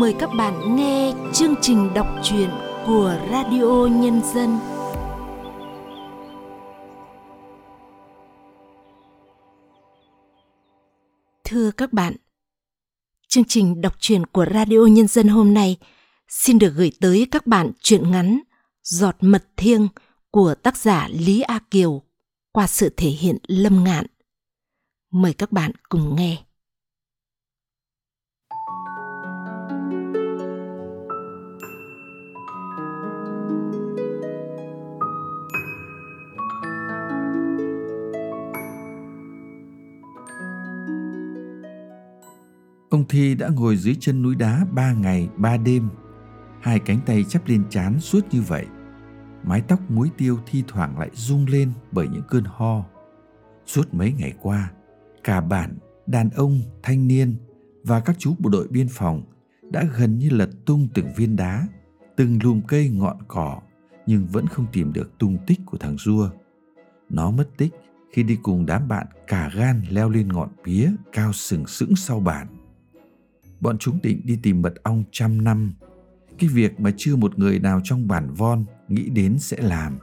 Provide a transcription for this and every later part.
mời các bạn nghe chương trình đọc truyện của Radio Nhân dân. Thưa các bạn, chương trình đọc truyện của Radio Nhân dân hôm nay xin được gửi tới các bạn truyện ngắn Giọt mật thiêng của tác giả Lý A Kiều qua sự thể hiện lâm ngạn. Mời các bạn cùng nghe. Ông Thi đã ngồi dưới chân núi đá ba ngày ba đêm, hai cánh tay chắp lên chán suốt như vậy. Mái tóc muối tiêu thi thoảng lại rung lên bởi những cơn ho. Suốt mấy ngày qua, cả bản, đàn ông, thanh niên và các chú bộ đội biên phòng đã gần như lật tung từng viên đá, từng lùm cây ngọn cỏ nhưng vẫn không tìm được tung tích của thằng Dua. Nó mất tích khi đi cùng đám bạn cả gan leo lên ngọn pía cao sừng sững sau bản bọn chúng định đi tìm mật ong trăm năm. Cái việc mà chưa một người nào trong bản von nghĩ đến sẽ làm.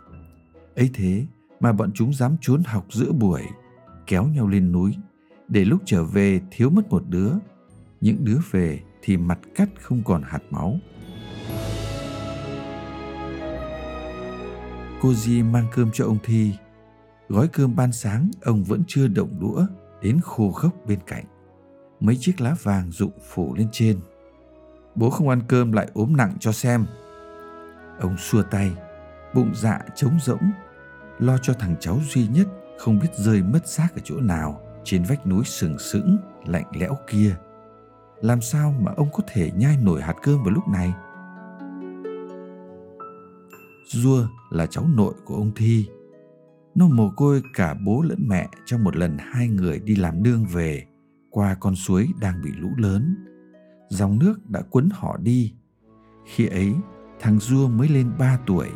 ấy thế mà bọn chúng dám trốn học giữa buổi, kéo nhau lên núi, để lúc trở về thiếu mất một đứa. Những đứa về thì mặt cắt không còn hạt máu. Cô Di mang cơm cho ông Thi. Gói cơm ban sáng ông vẫn chưa động đũa đến khô gốc bên cạnh mấy chiếc lá vàng rụng phủ lên trên. Bố không ăn cơm lại ốm nặng cho xem. Ông xua tay, bụng dạ trống rỗng, lo cho thằng cháu duy nhất không biết rơi mất xác ở chỗ nào trên vách núi sừng sững, lạnh lẽo kia. Làm sao mà ông có thể nhai nổi hạt cơm vào lúc này? Dua là cháu nội của ông Thi. Nó mồ côi cả bố lẫn mẹ trong một lần hai người đi làm nương về qua con suối đang bị lũ lớn. Dòng nước đã cuốn họ đi. Khi ấy, thằng Dua mới lên 3 tuổi.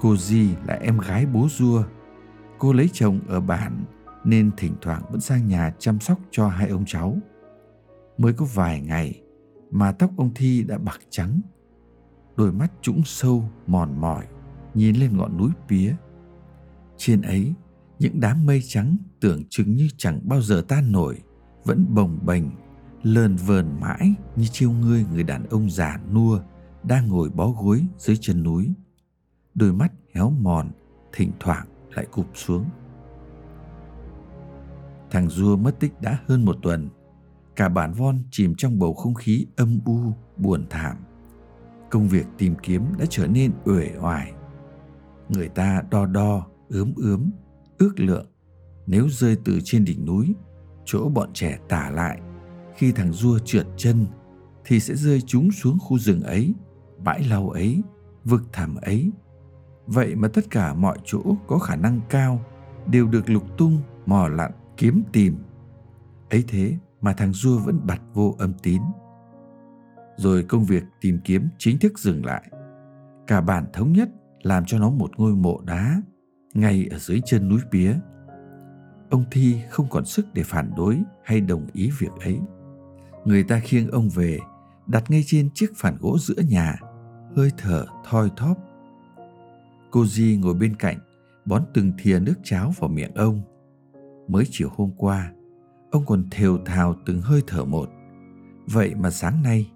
Cô Di là em gái bố Dua. Cô lấy chồng ở bản nên thỉnh thoảng vẫn sang nhà chăm sóc cho hai ông cháu. Mới có vài ngày mà tóc ông Thi đã bạc trắng. Đôi mắt trũng sâu, mòn mỏi, nhìn lên ngọn núi pía. Trên ấy, những đám mây trắng tưởng chừng như chẳng bao giờ tan nổi vẫn bồng bềnh, lờn vờn mãi như chiêu ngươi người đàn ông già nua đang ngồi bó gối dưới chân núi. Đôi mắt héo mòn, thỉnh thoảng lại cụp xuống. Thằng dua mất tích đã hơn một tuần, cả bản von chìm trong bầu không khí âm u, buồn thảm. Công việc tìm kiếm đã trở nên uể oải. Người ta đo đo, ướm ướm, ước lượng. Nếu rơi từ trên đỉnh núi chỗ bọn trẻ tả lại, khi thằng rua trượt chân, thì sẽ rơi chúng xuống khu rừng ấy, bãi lau ấy, vực thẳm ấy. Vậy mà tất cả mọi chỗ có khả năng cao đều được lục tung, mò lặn, kiếm tìm. Ấy thế mà thằng rua vẫn bặt vô âm tín. Rồi công việc tìm kiếm chính thức dừng lại. Cả bản thống nhất làm cho nó một ngôi mộ đá, ngay ở dưới chân núi pía ông Thi không còn sức để phản đối hay đồng ý việc ấy. Người ta khiêng ông về, đặt ngay trên chiếc phản gỗ giữa nhà, hơi thở thoi thóp. Cô Di ngồi bên cạnh, bón từng thìa nước cháo vào miệng ông. Mới chiều hôm qua, ông còn thều thào từng hơi thở một. Vậy mà sáng nay,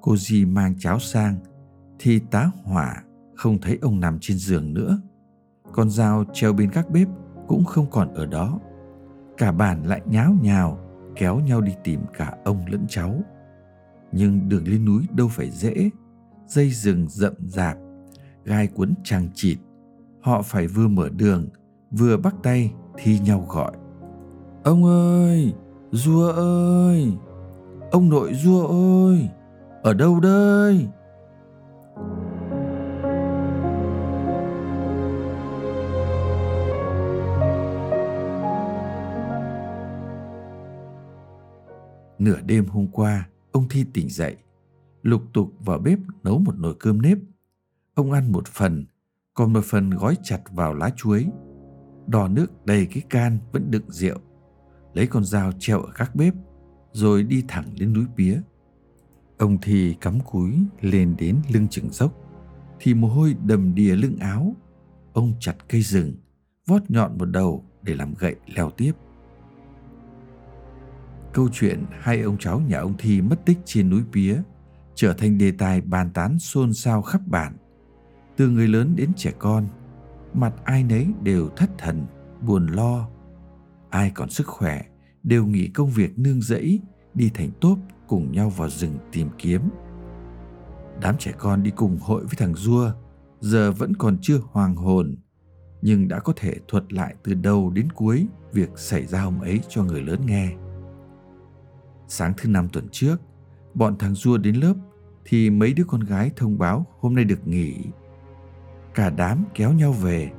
cô Di mang cháo sang, thì tá hỏa không thấy ông nằm trên giường nữa. Con dao treo bên các bếp cũng không còn ở đó cả bản lại nháo nhào, kéo nhau đi tìm cả ông lẫn cháu. Nhưng đường lên núi đâu phải dễ, dây rừng rậm rạp, gai cuốn chằng chịt. Họ phải vừa mở đường, vừa bắt tay thi nhau gọi. Ông ơi, rùa ơi! Ông nội rùa ơi! Ở đâu đây? Nửa đêm hôm qua, ông Thi tỉnh dậy, lục tục vào bếp nấu một nồi cơm nếp. Ông ăn một phần, còn một phần gói chặt vào lá chuối. Đò nước đầy cái can vẫn đựng rượu. Lấy con dao treo ở các bếp, rồi đi thẳng lên núi Pía. Ông thi cắm cúi lên đến lưng chừng dốc, thì mồ hôi đầm đìa lưng áo. Ông chặt cây rừng, vót nhọn một đầu để làm gậy leo tiếp. Câu chuyện hai ông cháu nhà ông Thi mất tích trên núi Pía trở thành đề tài bàn tán xôn xao khắp bản. Từ người lớn đến trẻ con, mặt ai nấy đều thất thần, buồn lo. Ai còn sức khỏe đều nghỉ công việc nương rẫy, đi thành tốp cùng nhau vào rừng tìm kiếm. Đám trẻ con đi cùng hội với thằng Dua giờ vẫn còn chưa hoàng hồn, nhưng đã có thể thuật lại từ đầu đến cuối việc xảy ra hôm ấy cho người lớn nghe. Sáng thứ năm tuần trước, bọn thằng Dua đến lớp thì mấy đứa con gái thông báo hôm nay được nghỉ. Cả đám kéo nhau về.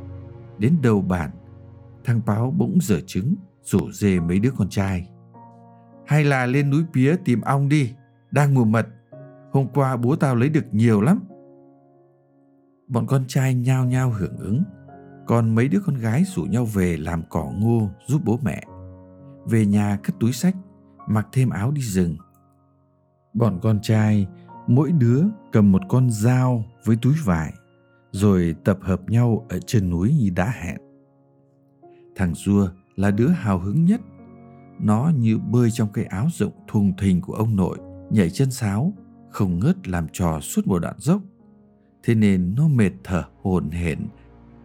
Đến đầu bản, thằng Báo bỗng dở trứng rủ dê mấy đứa con trai. Hay là lên núi Pía tìm ong đi, đang mùa mật. Hôm qua bố tao lấy được nhiều lắm. Bọn con trai nhao nhao hưởng ứng, còn mấy đứa con gái rủ nhau về làm cỏ ngô giúp bố mẹ. Về nhà cất túi sách, mặc thêm áo đi rừng. Bọn con trai mỗi đứa cầm một con dao với túi vải rồi tập hợp nhau ở trên núi như đã hẹn. Thằng Dua là đứa hào hứng nhất. Nó như bơi trong cái áo rộng thùng thình của ông nội, nhảy chân sáo, không ngớt làm trò suốt một đoạn dốc. Thế nên nó mệt thở hổn hển,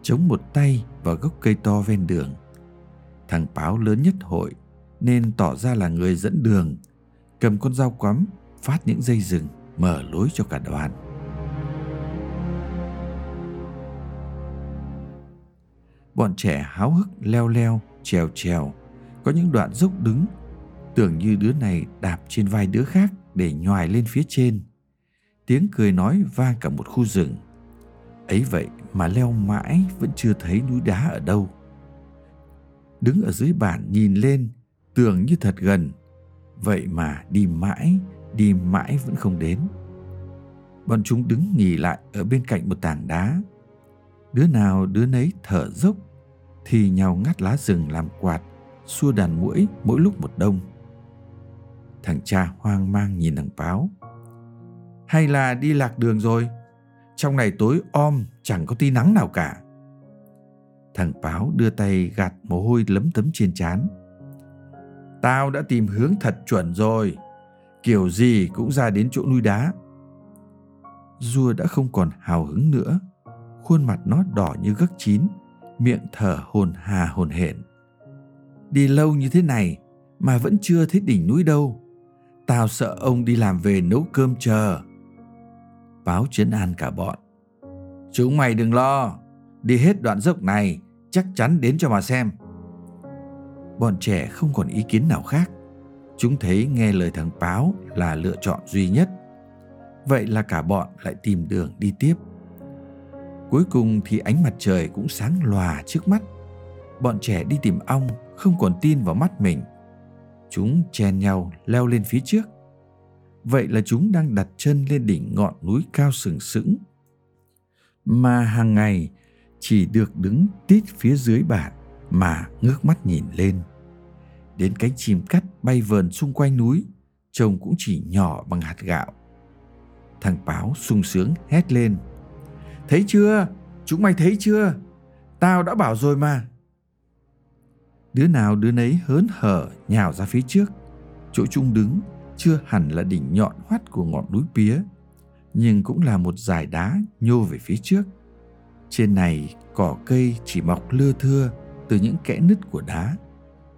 chống một tay vào gốc cây to ven đường. Thằng Báo lớn nhất hội nên tỏ ra là người dẫn đường, cầm con dao quắm phát những dây rừng mở lối cho cả đoàn. Bọn trẻ háo hức leo leo, trèo trèo, có những đoạn dốc đứng, tưởng như đứa này đạp trên vai đứa khác để nhòi lên phía trên. Tiếng cười nói vang cả một khu rừng. Ấy vậy mà leo mãi vẫn chưa thấy núi đá ở đâu. Đứng ở dưới bản nhìn lên, tưởng như thật gần. Vậy mà đi mãi đi mãi vẫn không đến. Bọn chúng đứng nghỉ lại ở bên cạnh một tảng đá. Đứa nào đứa nấy thở dốc thì nhau ngắt lá rừng làm quạt, xua đàn mũi mỗi lúc một đông. Thằng cha hoang mang nhìn thằng báo. Hay là đi lạc đường rồi? Trong này tối om chẳng có tí nắng nào cả. Thằng báo đưa tay gạt mồ hôi lấm tấm trên trán. Tao đã tìm hướng thật chuẩn rồi kiểu gì cũng ra đến chỗ núi đá. Rùa đã không còn hào hứng nữa, khuôn mặt nó đỏ như gấc chín, miệng thở hồn hà hồn hển. Đi lâu như thế này mà vẫn chưa thấy đỉnh núi đâu. Tao sợ ông đi làm về nấu cơm chờ. Báo chấn an cả bọn. Chúng mày đừng lo, đi hết đoạn dốc này chắc chắn đến cho mà xem. Bọn trẻ không còn ý kiến nào khác. Chúng thấy nghe lời thằng báo là lựa chọn duy nhất. Vậy là cả bọn lại tìm đường đi tiếp. Cuối cùng thì ánh mặt trời cũng sáng lòa trước mắt. Bọn trẻ đi tìm ong, không còn tin vào mắt mình. Chúng chen nhau leo lên phía trước. Vậy là chúng đang đặt chân lên đỉnh ngọn núi cao sừng sững. Mà hàng ngày chỉ được đứng tít phía dưới bản mà ngước mắt nhìn lên đến cánh chim cắt bay vờn xung quanh núi, trông cũng chỉ nhỏ bằng hạt gạo. Thằng báo sung sướng hét lên. Thấy chưa? Chúng mày thấy chưa? Tao đã bảo rồi mà. Đứa nào đứa nấy hớn hở nhào ra phía trước. Chỗ chúng đứng chưa hẳn là đỉnh nhọn hoắt của ngọn núi pía, nhưng cũng là một dải đá nhô về phía trước. Trên này cỏ cây chỉ mọc lưa thưa từ những kẽ nứt của đá.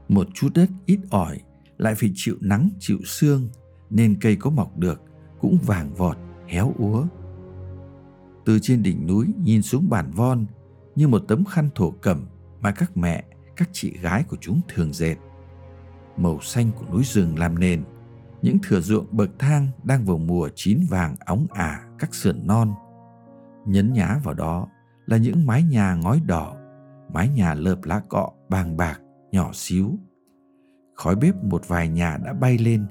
Một chút đất ít ỏi, lại phải chịu nắng, chịu sương, nên cây có mọc được, cũng vàng vọt, héo úa. Từ trên đỉnh núi nhìn xuống bản von, như một tấm khăn thổ cẩm mà các mẹ, các chị gái của chúng thường dệt. Màu xanh của núi rừng làm nền, những thửa ruộng bậc thang đang vào mùa chín vàng óng ả các sườn non. Nhấn nhá vào đó là những mái nhà ngói đỏ mái nhà lợp lá cọ bàng bạc nhỏ xíu. Khói bếp một vài nhà đã bay lên,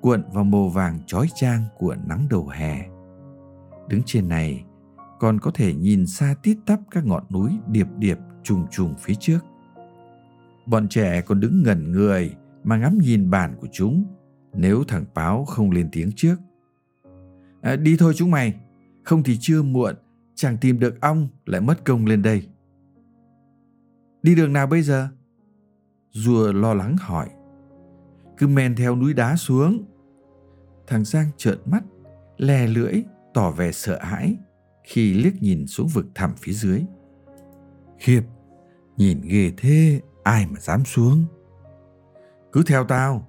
cuộn vào màu vàng chói chang của nắng đầu hè. Đứng trên này, còn có thể nhìn xa tít tắp các ngọn núi điệp điệp trùng trùng phía trước. Bọn trẻ còn đứng ngẩn người mà ngắm nhìn bản của chúng nếu thằng Báo không lên tiếng trước. À, đi thôi chúng mày, không thì chưa muộn, chẳng tìm được ong lại mất công lên đây. Đi đường nào bây giờ? Rùa lo lắng hỏi. Cứ men theo núi đá xuống. Thằng Giang trợn mắt, lè lưỡi, tỏ vẻ sợ hãi khi liếc nhìn xuống vực thẳm phía dưới. Khiếp, nhìn ghê thế, ai mà dám xuống. Cứ theo tao.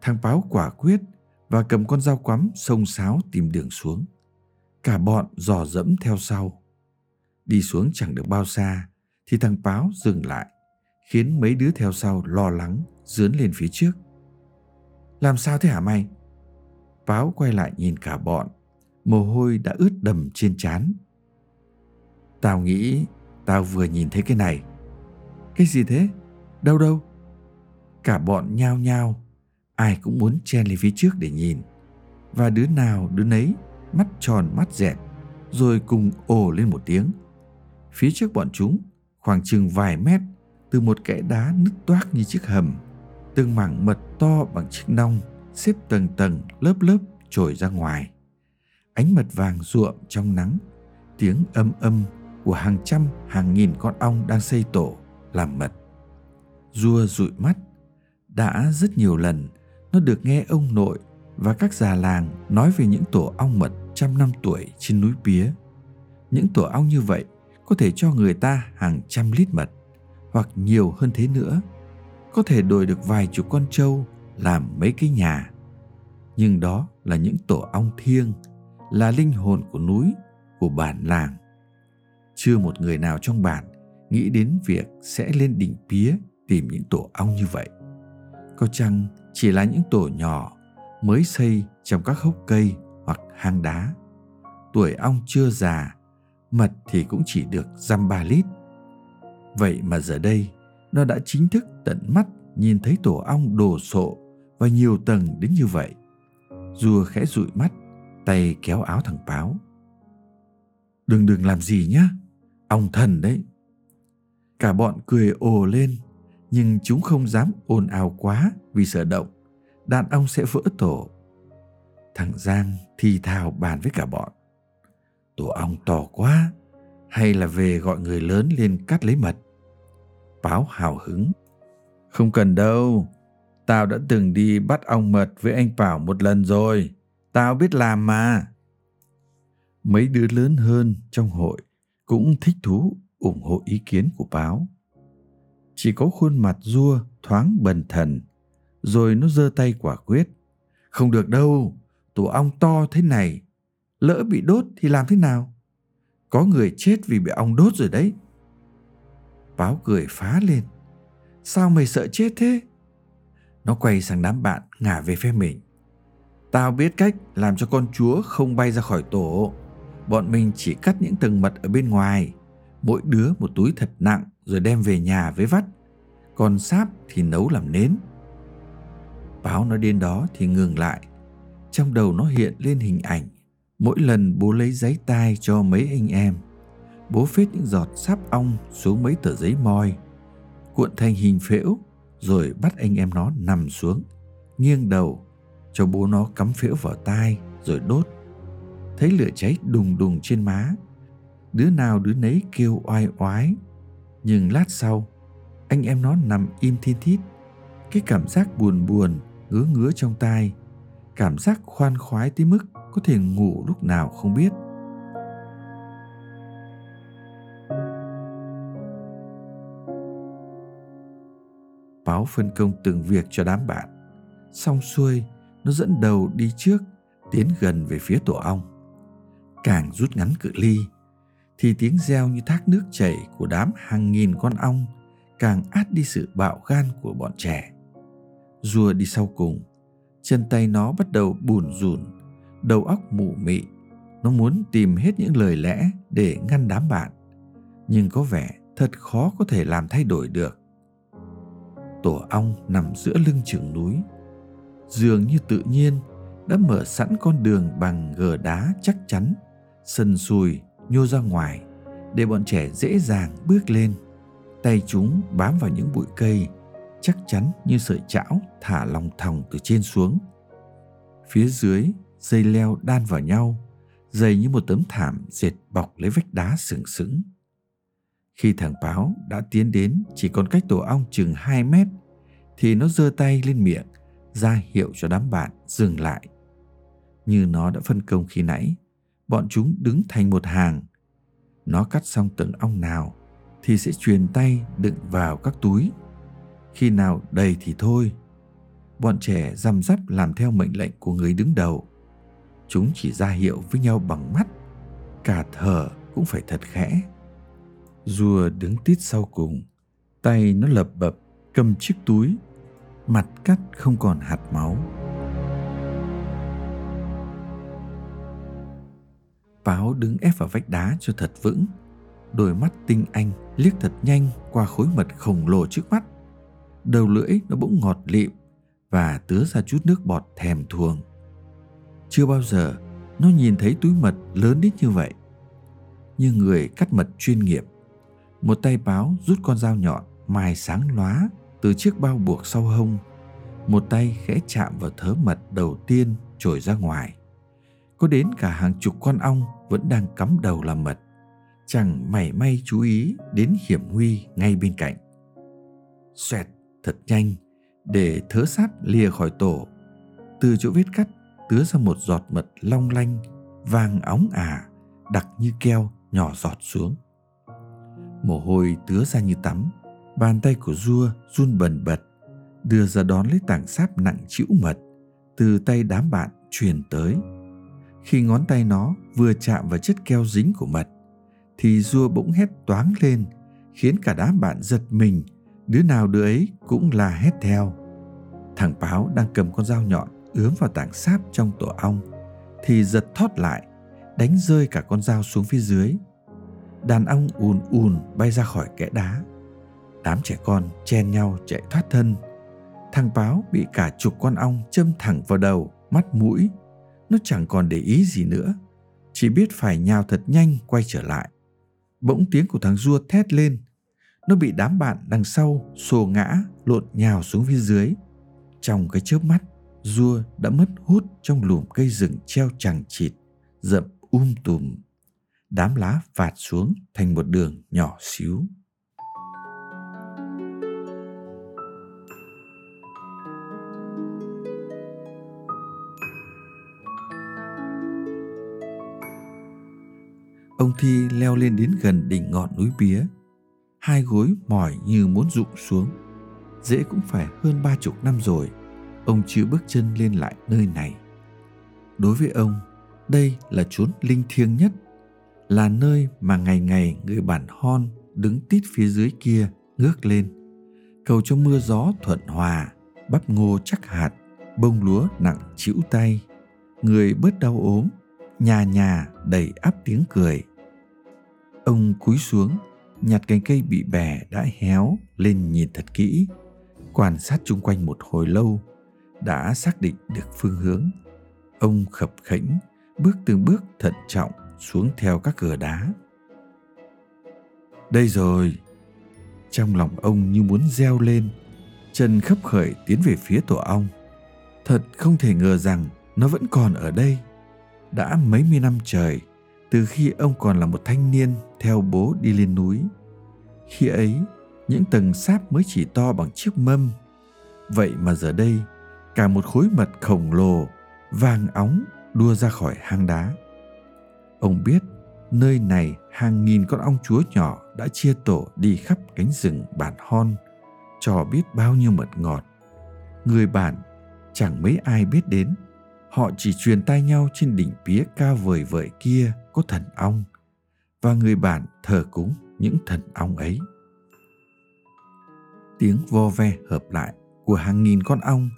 Thằng báo quả quyết và cầm con dao quắm sông sáo tìm đường xuống. Cả bọn dò dẫm theo sau. Đi xuống chẳng được bao xa thì thằng báo dừng lại, khiến mấy đứa theo sau lo lắng dướn lên phía trước. Làm sao thế hả mày? Báo quay lại nhìn cả bọn, mồ hôi đã ướt đầm trên trán. Tao nghĩ tao vừa nhìn thấy cái này. Cái gì thế? Đâu đâu? Cả bọn nhao nhao, ai cũng muốn chen lên phía trước để nhìn. Và đứa nào đứa nấy mắt tròn mắt dẹt, rồi cùng ồ lên một tiếng. Phía trước bọn chúng, khoảng chừng vài mét, từ một kẽ đá nứt toác như chiếc hầm, từng mảng mật to bằng chiếc nong xếp tầng tầng lớp lớp trồi ra ngoài. Ánh mật vàng ruộm trong nắng, tiếng âm âm của hàng trăm hàng nghìn con ong đang xây tổ làm mật. Rua dụi mắt, đã rất nhiều lần nó được nghe ông nội và các già làng nói về những tổ ong mật trăm năm tuổi trên núi Pía. Những tổ ong như vậy có thể cho người ta hàng trăm lít mật hoặc nhiều hơn thế nữa. Có thể đổi được vài chục con trâu làm mấy cái nhà. Nhưng đó là những tổ ong thiêng, là linh hồn của núi, của bản làng. Chưa một người nào trong bản nghĩ đến việc sẽ lên đỉnh Pía tìm những tổ ong như vậy. Có chăng chỉ là những tổ nhỏ mới xây trong các hốc cây hoặc hang đá. Tuổi ong chưa già, mật thì cũng chỉ được dăm ba lít. Vậy mà giờ đây, nó đã chính thức tận mắt nhìn thấy tổ ong đồ sộ và nhiều tầng đến như vậy. Rùa khẽ dụi mắt, tay kéo áo thằng báo. Đừng đừng làm gì nhá, ong thần đấy. Cả bọn cười ồ lên, nhưng chúng không dám ồn ào quá vì sợ động. Đàn ong sẽ vỡ tổ Thằng Giang thì thào bàn với cả bọn. Tổ ong to quá, hay là về gọi người lớn lên cắt lấy mật. Báo hào hứng. Không cần đâu, tao đã từng đi bắt ong mật với anh Bảo một lần rồi. Tao biết làm mà. Mấy đứa lớn hơn trong hội cũng thích thú ủng hộ ý kiến của báo. Chỉ có khuôn mặt rua thoáng bần thần, rồi nó giơ tay quả quyết. Không được đâu, tổ ong to thế này, lỡ bị đốt thì làm thế nào? Có người chết vì bị ong đốt rồi đấy. Báo cười phá lên. Sao mày sợ chết thế? Nó quay sang đám bạn ngả về phía mình. Tao biết cách làm cho con chúa không bay ra khỏi tổ. Bọn mình chỉ cắt những tầng mật ở bên ngoài, mỗi đứa một túi thật nặng rồi đem về nhà với vắt. Còn sáp thì nấu làm nến. Báo nói đến đó thì ngừng lại trong đầu nó hiện lên hình ảnh mỗi lần bố lấy giấy tai cho mấy anh em, bố phết những giọt sáp ong xuống mấy tờ giấy moi, cuộn thành hình phễu, rồi bắt anh em nó nằm xuống, nghiêng đầu cho bố nó cắm phễu vào tai rồi đốt. Thấy lửa cháy đùng đùng trên má, đứa nào đứa nấy kêu oai oái. Nhưng lát sau, anh em nó nằm im thiên thít, cái cảm giác buồn buồn ngứa ngứa trong tai, cảm giác khoan khoái tới mức có thể ngủ lúc nào không biết. Báo phân công từng việc cho đám bạn. Xong xuôi, nó dẫn đầu đi trước, tiến gần về phía tổ ong. Càng rút ngắn cự ly thì tiếng reo như thác nước chảy của đám hàng nghìn con ong càng át đi sự bạo gan của bọn trẻ. Rùa đi sau cùng, chân tay nó bắt đầu bùn rùn đầu óc mụ mị, nó muốn tìm hết những lời lẽ để ngăn đám bạn, nhưng có vẻ thật khó có thể làm thay đổi được tổ ong nằm giữa lưng chừng núi, dường như tự nhiên đã mở sẵn con đường bằng gờ đá chắc chắn, sần sùi, nhô ra ngoài để bọn trẻ dễ dàng bước lên tay chúng bám vào những bụi cây, chắc chắn như sợi chảo thả lòng thòng từ trên xuống. Phía dưới dây leo đan vào nhau, dày như một tấm thảm dệt bọc lấy vách đá sừng sững. Khi thằng báo đã tiến đến chỉ còn cách tổ ong chừng 2 mét, thì nó giơ tay lên miệng, ra hiệu cho đám bạn dừng lại. Như nó đã phân công khi nãy, bọn chúng đứng thành một hàng. Nó cắt xong từng ong nào thì sẽ truyền tay đựng vào các túi. Khi nào đầy thì thôi. Bọn trẻ răm rắp làm theo mệnh lệnh của người đứng đầu. Chúng chỉ ra hiệu với nhau bằng mắt, cả thở cũng phải thật khẽ. Rùa đứng tít sau cùng, tay nó lập bập cầm chiếc túi, mặt cắt không còn hạt máu. Báo đứng ép vào vách đá cho thật vững. Đôi mắt tinh anh liếc thật nhanh qua khối mật khổng lồ trước mắt. Đầu lưỡi nó bỗng ngọt lịm và tứa ra chút nước bọt thèm thuồng. Chưa bao giờ nó nhìn thấy túi mật lớn đến như vậy. Như người cắt mật chuyên nghiệp. Một tay báo rút con dao nhọn mài sáng lóa từ chiếc bao buộc sau hông. Một tay khẽ chạm vào thớ mật đầu tiên trồi ra ngoài có đến cả hàng chục con ong vẫn đang cắm đầu làm mật, chẳng mảy may chú ý đến hiểm nguy ngay bên cạnh xoẹt thật nhanh, để thớ sát lìa khỏi tổ từ chỗ vết cắt tứa ra một giọt mật long lanh, vàng óng ả, đặc như keo, nhỏ giọt xuống. Mồ hôi tứa ra như tắm, bàn tay của rua run bần bật, đưa ra đón lấy tảng sáp nặng chịu mật, từ tay đám bạn truyền tới. Khi ngón tay nó vừa chạm vào chất keo dính của mật, thì rua bỗng hét toáng lên, khiến cả đám bạn giật mình, đứa nào đứa ấy cũng là hét theo. Thằng báo đang cầm con dao nhọn ướm vào tảng sáp trong tổ ong, thì giật thoát lại, đánh rơi cả con dao xuống phía dưới. Đàn ong ùn ùn bay ra khỏi kẽ đá. Đám trẻ con chen nhau chạy thoát thân. Thằng báo bị cả chục con ong châm thẳng vào đầu, mắt mũi. Nó chẳng còn để ý gì nữa, chỉ biết phải nhào thật nhanh quay trở lại. Bỗng tiếng của thằng rua thét lên. Nó bị đám bạn đằng sau xô ngã, lộn nhào xuống phía dưới. Trong cái chớp mắt rua đã mất hút trong lùm cây rừng treo chẳng chịt rậm um tùm đám lá vạt xuống thành một đường nhỏ xíu Ông Thi leo lên đến gần đỉnh ngọn núi bía. Hai gối mỏi như muốn rụng xuống. Dễ cũng phải hơn ba chục năm rồi, ông chưa bước chân lên lại nơi này. Đối với ông, đây là chốn linh thiêng nhất, là nơi mà ngày ngày người bản hon đứng tít phía dưới kia ngước lên, cầu cho mưa gió thuận hòa, bắp ngô chắc hạt, bông lúa nặng chịu tay, người bớt đau ốm, nhà nhà đầy áp tiếng cười. Ông cúi xuống, nhặt cành cây bị bẻ đã héo lên nhìn thật kỹ, quan sát chung quanh một hồi lâu, đã xác định được phương hướng. Ông khập khễnh bước từng bước thận trọng xuống theo các cửa đá. Đây rồi! Trong lòng ông như muốn reo lên, chân khấp khởi tiến về phía tổ ong. Thật không thể ngờ rằng nó vẫn còn ở đây. Đã mấy mươi năm trời, từ khi ông còn là một thanh niên theo bố đi lên núi. Khi ấy, những tầng sáp mới chỉ to bằng chiếc mâm. Vậy mà giờ đây, cả một khối mật khổng lồ, vàng óng đua ra khỏi hang đá. Ông biết nơi này hàng nghìn con ong chúa nhỏ đã chia tổ đi khắp cánh rừng bản hon, cho biết bao nhiêu mật ngọt. Người bản chẳng mấy ai biết đến, họ chỉ truyền tai nhau trên đỉnh pía cao vời vợi kia có thần ong và người bản thờ cúng những thần ong ấy. Tiếng vo ve hợp lại của hàng nghìn con ong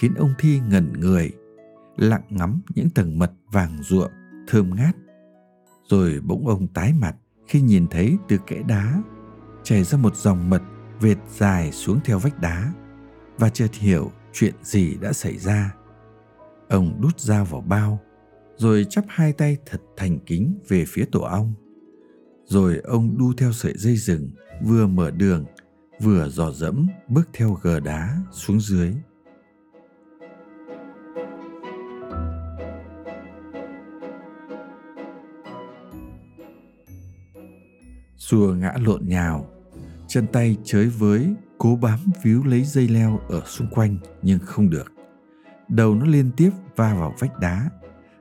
khiến ông Thi ngẩn người, lặng ngắm những tầng mật vàng ruộng thơm ngát. Rồi bỗng ông tái mặt khi nhìn thấy từ kẽ đá chảy ra một dòng mật vệt dài xuống theo vách đá và chợt hiểu chuyện gì đã xảy ra. Ông đút dao vào bao, rồi chắp hai tay thật thành kính về phía tổ ong rồi ông đu theo sợi dây rừng vừa mở đường vừa dò dẫm bước theo gờ đá xuống dưới xua ngã lộn nhào, chân tay chới với cố bám víu lấy dây leo ở xung quanh nhưng không được. Đầu nó liên tiếp va vào vách đá,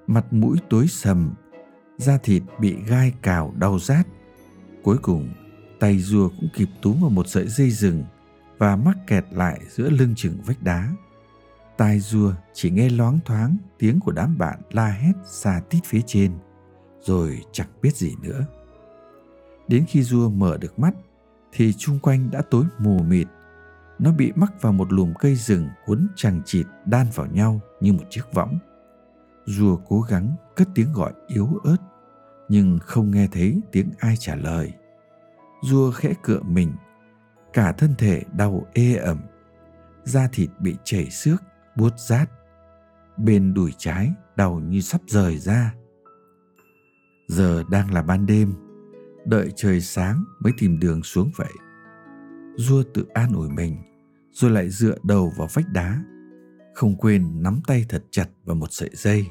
mặt mũi tối sầm, da thịt bị gai cào đau rát. Cuối cùng, tay rùa cũng kịp túm vào một sợi dây rừng và mắc kẹt lại giữa lưng chừng vách đá. Tai rùa chỉ nghe loáng thoáng tiếng của đám bạn la hét xa tít phía trên, rồi chẳng biết gì nữa. Đến khi rùa mở được mắt, thì chung quanh đã tối mù mịt. Nó bị mắc vào một lùm cây rừng cuốn chằng chịt đan vào nhau như một chiếc võng. Rùa cố gắng cất tiếng gọi yếu ớt, nhưng không nghe thấy tiếng ai trả lời. Rùa khẽ cựa mình, cả thân thể đau ê ẩm, da thịt bị chảy xước, buốt rát. Bên đùi trái đau như sắp rời ra. Giờ đang là ban đêm, đợi trời sáng mới tìm đường xuống vậy. Dua tự an ủi mình, rồi lại dựa đầu vào vách đá, không quên nắm tay thật chặt vào một sợi dây.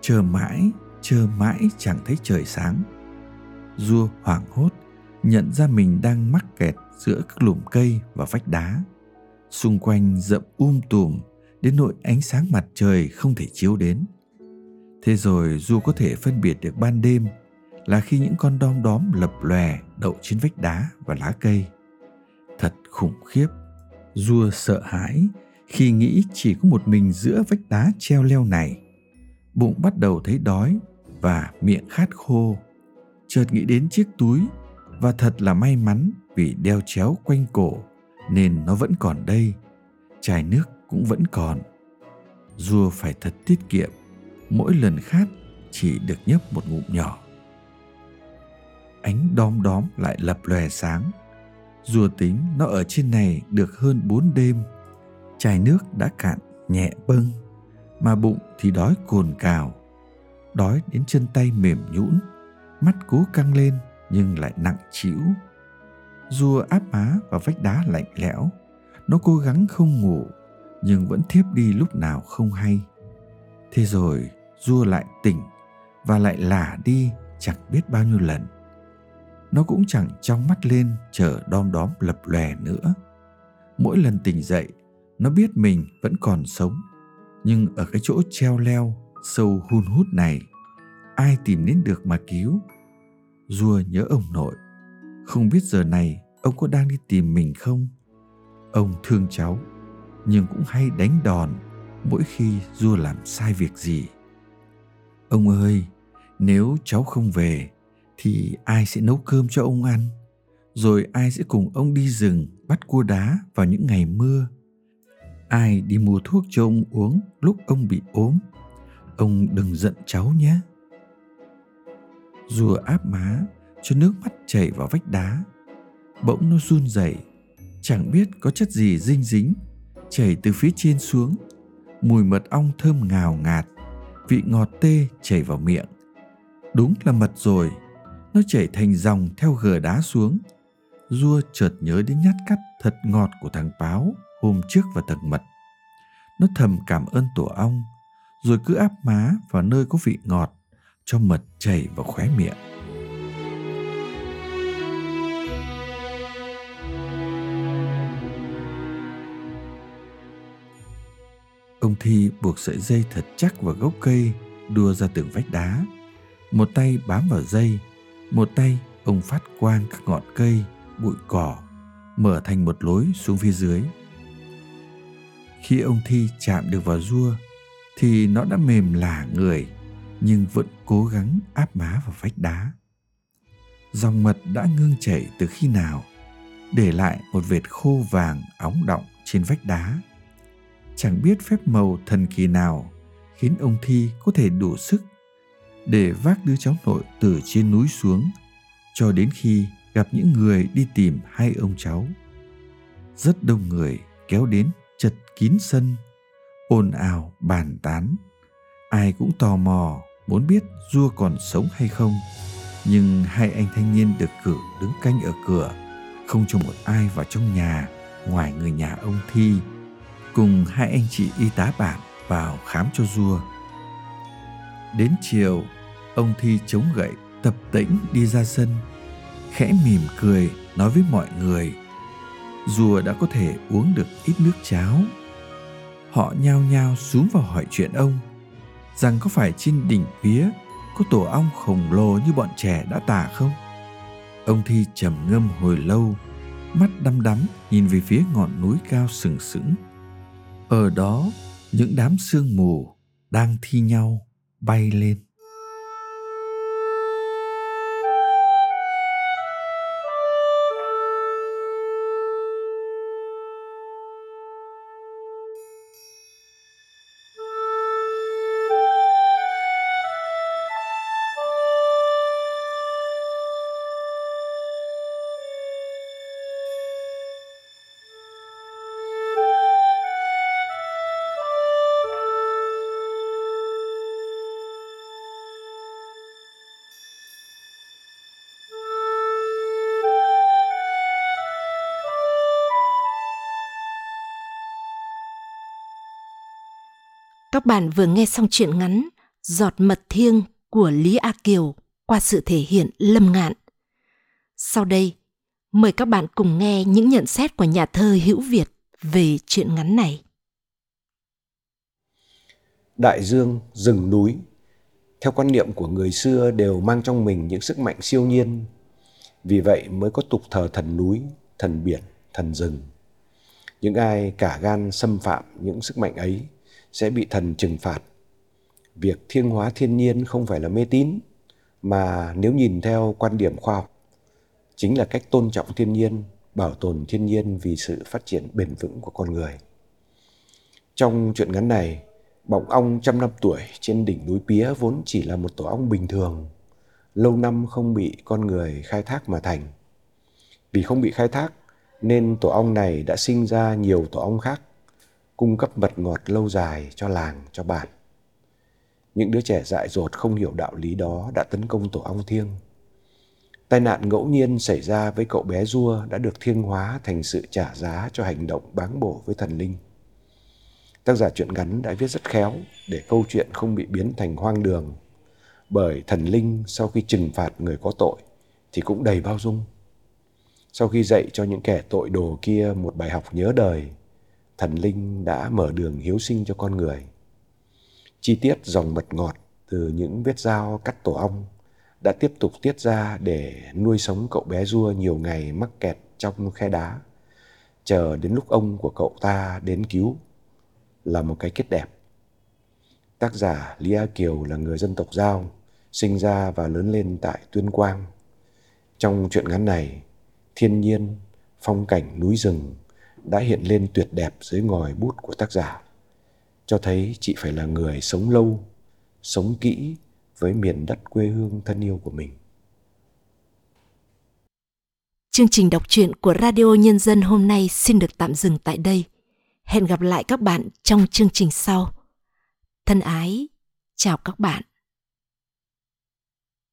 Chờ mãi, chờ mãi chẳng thấy trời sáng. Dua hoảng hốt, nhận ra mình đang mắc kẹt giữa các lùm cây và vách đá. Xung quanh rậm um tùm, đến nỗi ánh sáng mặt trời không thể chiếu đến. Thế rồi Du có thể phân biệt được ban đêm là khi những con đom đóm lập lòe đậu trên vách đá và lá cây. Thật khủng khiếp. Dua sợ hãi khi nghĩ chỉ có một mình giữa vách đá treo leo này. Bụng bắt đầu thấy đói và miệng khát khô. Chợt nghĩ đến chiếc túi và thật là may mắn vì đeo chéo quanh cổ nên nó vẫn còn đây. Chai nước cũng vẫn còn. Dua phải thật tiết kiệm, mỗi lần khát chỉ được nhấp một ngụm nhỏ ánh đom đóm lại lập lòe sáng. Rùa tính nó ở trên này được hơn bốn đêm. Chai nước đã cạn nhẹ bâng, mà bụng thì đói cồn cào. Đói đến chân tay mềm nhũn, mắt cố căng lên nhưng lại nặng trĩu. Rùa áp má vào vách đá lạnh lẽo. Nó cố gắng không ngủ, nhưng vẫn thiếp đi lúc nào không hay. Thế rồi, rùa lại tỉnh và lại lả đi chẳng biết bao nhiêu lần nó cũng chẳng trong mắt lên, chờ đom đóm lập lòe nữa. Mỗi lần tỉnh dậy, nó biết mình vẫn còn sống. Nhưng ở cái chỗ treo leo, sâu hun hút này, ai tìm đến được mà cứu? Rùa nhớ ông nội. Không biết giờ này ông có đang đi tìm mình không? Ông thương cháu, nhưng cũng hay đánh đòn mỗi khi rùa làm sai việc gì. Ông ơi, nếu cháu không về thì ai sẽ nấu cơm cho ông ăn? Rồi ai sẽ cùng ông đi rừng bắt cua đá vào những ngày mưa? Ai đi mua thuốc cho ông uống lúc ông bị ốm? Ông đừng giận cháu nhé. Rùa áp má, cho nước mắt chảy vào vách đá. Bỗng nó run rẩy, chẳng biết có chất gì dinh dính, chảy từ phía trên xuống. Mùi mật ong thơm ngào ngạt, vị ngọt tê chảy vào miệng. Đúng là mật rồi nó chảy thành dòng theo gờ đá xuống. Dua chợt nhớ đến nhát cắt thật ngọt của thằng báo hôm trước vào tầng mật. Nó thầm cảm ơn tổ ong, rồi cứ áp má vào nơi có vị ngọt, cho mật chảy vào khóe miệng. Ông Thi buộc sợi dây thật chắc vào gốc cây, đua ra tường vách đá. Một tay bám vào dây, một tay ông phát quang các ngọn cây, bụi cỏ, mở thành một lối xuống phía dưới. Khi ông Thi chạm được vào rua, thì nó đã mềm lả người, nhưng vẫn cố gắng áp má vào vách đá. Dòng mật đã ngưng chảy từ khi nào, để lại một vệt khô vàng óng động trên vách đá. Chẳng biết phép màu thần kỳ nào khiến ông Thi có thể đủ sức để vác đứa cháu nội từ trên núi xuống cho đến khi gặp những người đi tìm hai ông cháu. Rất đông người kéo đến chật kín sân, ồn ào bàn tán. Ai cũng tò mò muốn biết Dua còn sống hay không. Nhưng hai anh thanh niên được cử đứng canh ở cửa, không cho một ai vào trong nhà ngoài người nhà ông Thi, cùng hai anh chị y tá bản vào khám cho Dua. Đến chiều, ông Thi chống gậy tập tĩnh đi ra sân. khẽ mỉm cười nói với mọi người rùa đã có thể uống được ít nước cháo. Họ nhao nhao xuống vào hỏi chuyện ông rằng có phải trên đỉnh vía có tổ ong khổng lồ như bọn trẻ đã tả không? Ông thi trầm ngâm hồi lâu mắt đăm đắm nhìn về phía ngọn núi cao sừng sững. Ở đó những đám sương mù đang thi nhau bay Các bạn vừa nghe xong truyện ngắn Giọt mật thiêng của Lý A Kiều qua sự thể hiện lâm ngạn. Sau đây, mời các bạn cùng nghe những nhận xét của nhà thơ Hữu Việt về truyện ngắn này. Đại dương, rừng núi, theo quan niệm của người xưa đều mang trong mình những sức mạnh siêu nhiên. Vì vậy mới có tục thờ thần núi, thần biển, thần rừng. Những ai cả gan xâm phạm những sức mạnh ấy sẽ bị thần trừng phạt. Việc thiêng hóa thiên nhiên không phải là mê tín, mà nếu nhìn theo quan điểm khoa học, chính là cách tôn trọng thiên nhiên, bảo tồn thiên nhiên vì sự phát triển bền vững của con người. Trong chuyện ngắn này, bọng ong trăm năm tuổi trên đỉnh núi Pía vốn chỉ là một tổ ong bình thường, lâu năm không bị con người khai thác mà thành. Vì không bị khai thác nên tổ ong này đã sinh ra nhiều tổ ong khác cung cấp mật ngọt lâu dài cho làng, cho bản. Những đứa trẻ dại dột không hiểu đạo lý đó đã tấn công tổ ong thiêng. Tai nạn ngẫu nhiên xảy ra với cậu bé Dua đã được thiêng hóa thành sự trả giá cho hành động báng bổ với thần linh. Tác giả truyện ngắn đã viết rất khéo để câu chuyện không bị biến thành hoang đường. Bởi thần linh sau khi trừng phạt người có tội thì cũng đầy bao dung. Sau khi dạy cho những kẻ tội đồ kia một bài học nhớ đời thần linh đã mở đường hiếu sinh cho con người. Chi tiết dòng mật ngọt từ những vết dao cắt tổ ong đã tiếp tục tiết ra để nuôi sống cậu bé rua nhiều ngày mắc kẹt trong khe đá, chờ đến lúc ông của cậu ta đến cứu là một cái kết đẹp. Tác giả Lý A Kiều là người dân tộc Giao, sinh ra và lớn lên tại Tuyên Quang. Trong truyện ngắn này, thiên nhiên, phong cảnh núi rừng đã hiện lên tuyệt đẹp dưới ngòi bút của tác giả, cho thấy chị phải là người sống lâu, sống kỹ với miền đất quê hương thân yêu của mình. Chương trình đọc truyện của radio nhân dân hôm nay xin được tạm dừng tại đây. Hẹn gặp lại các bạn trong chương trình sau. Thân ái, chào các bạn.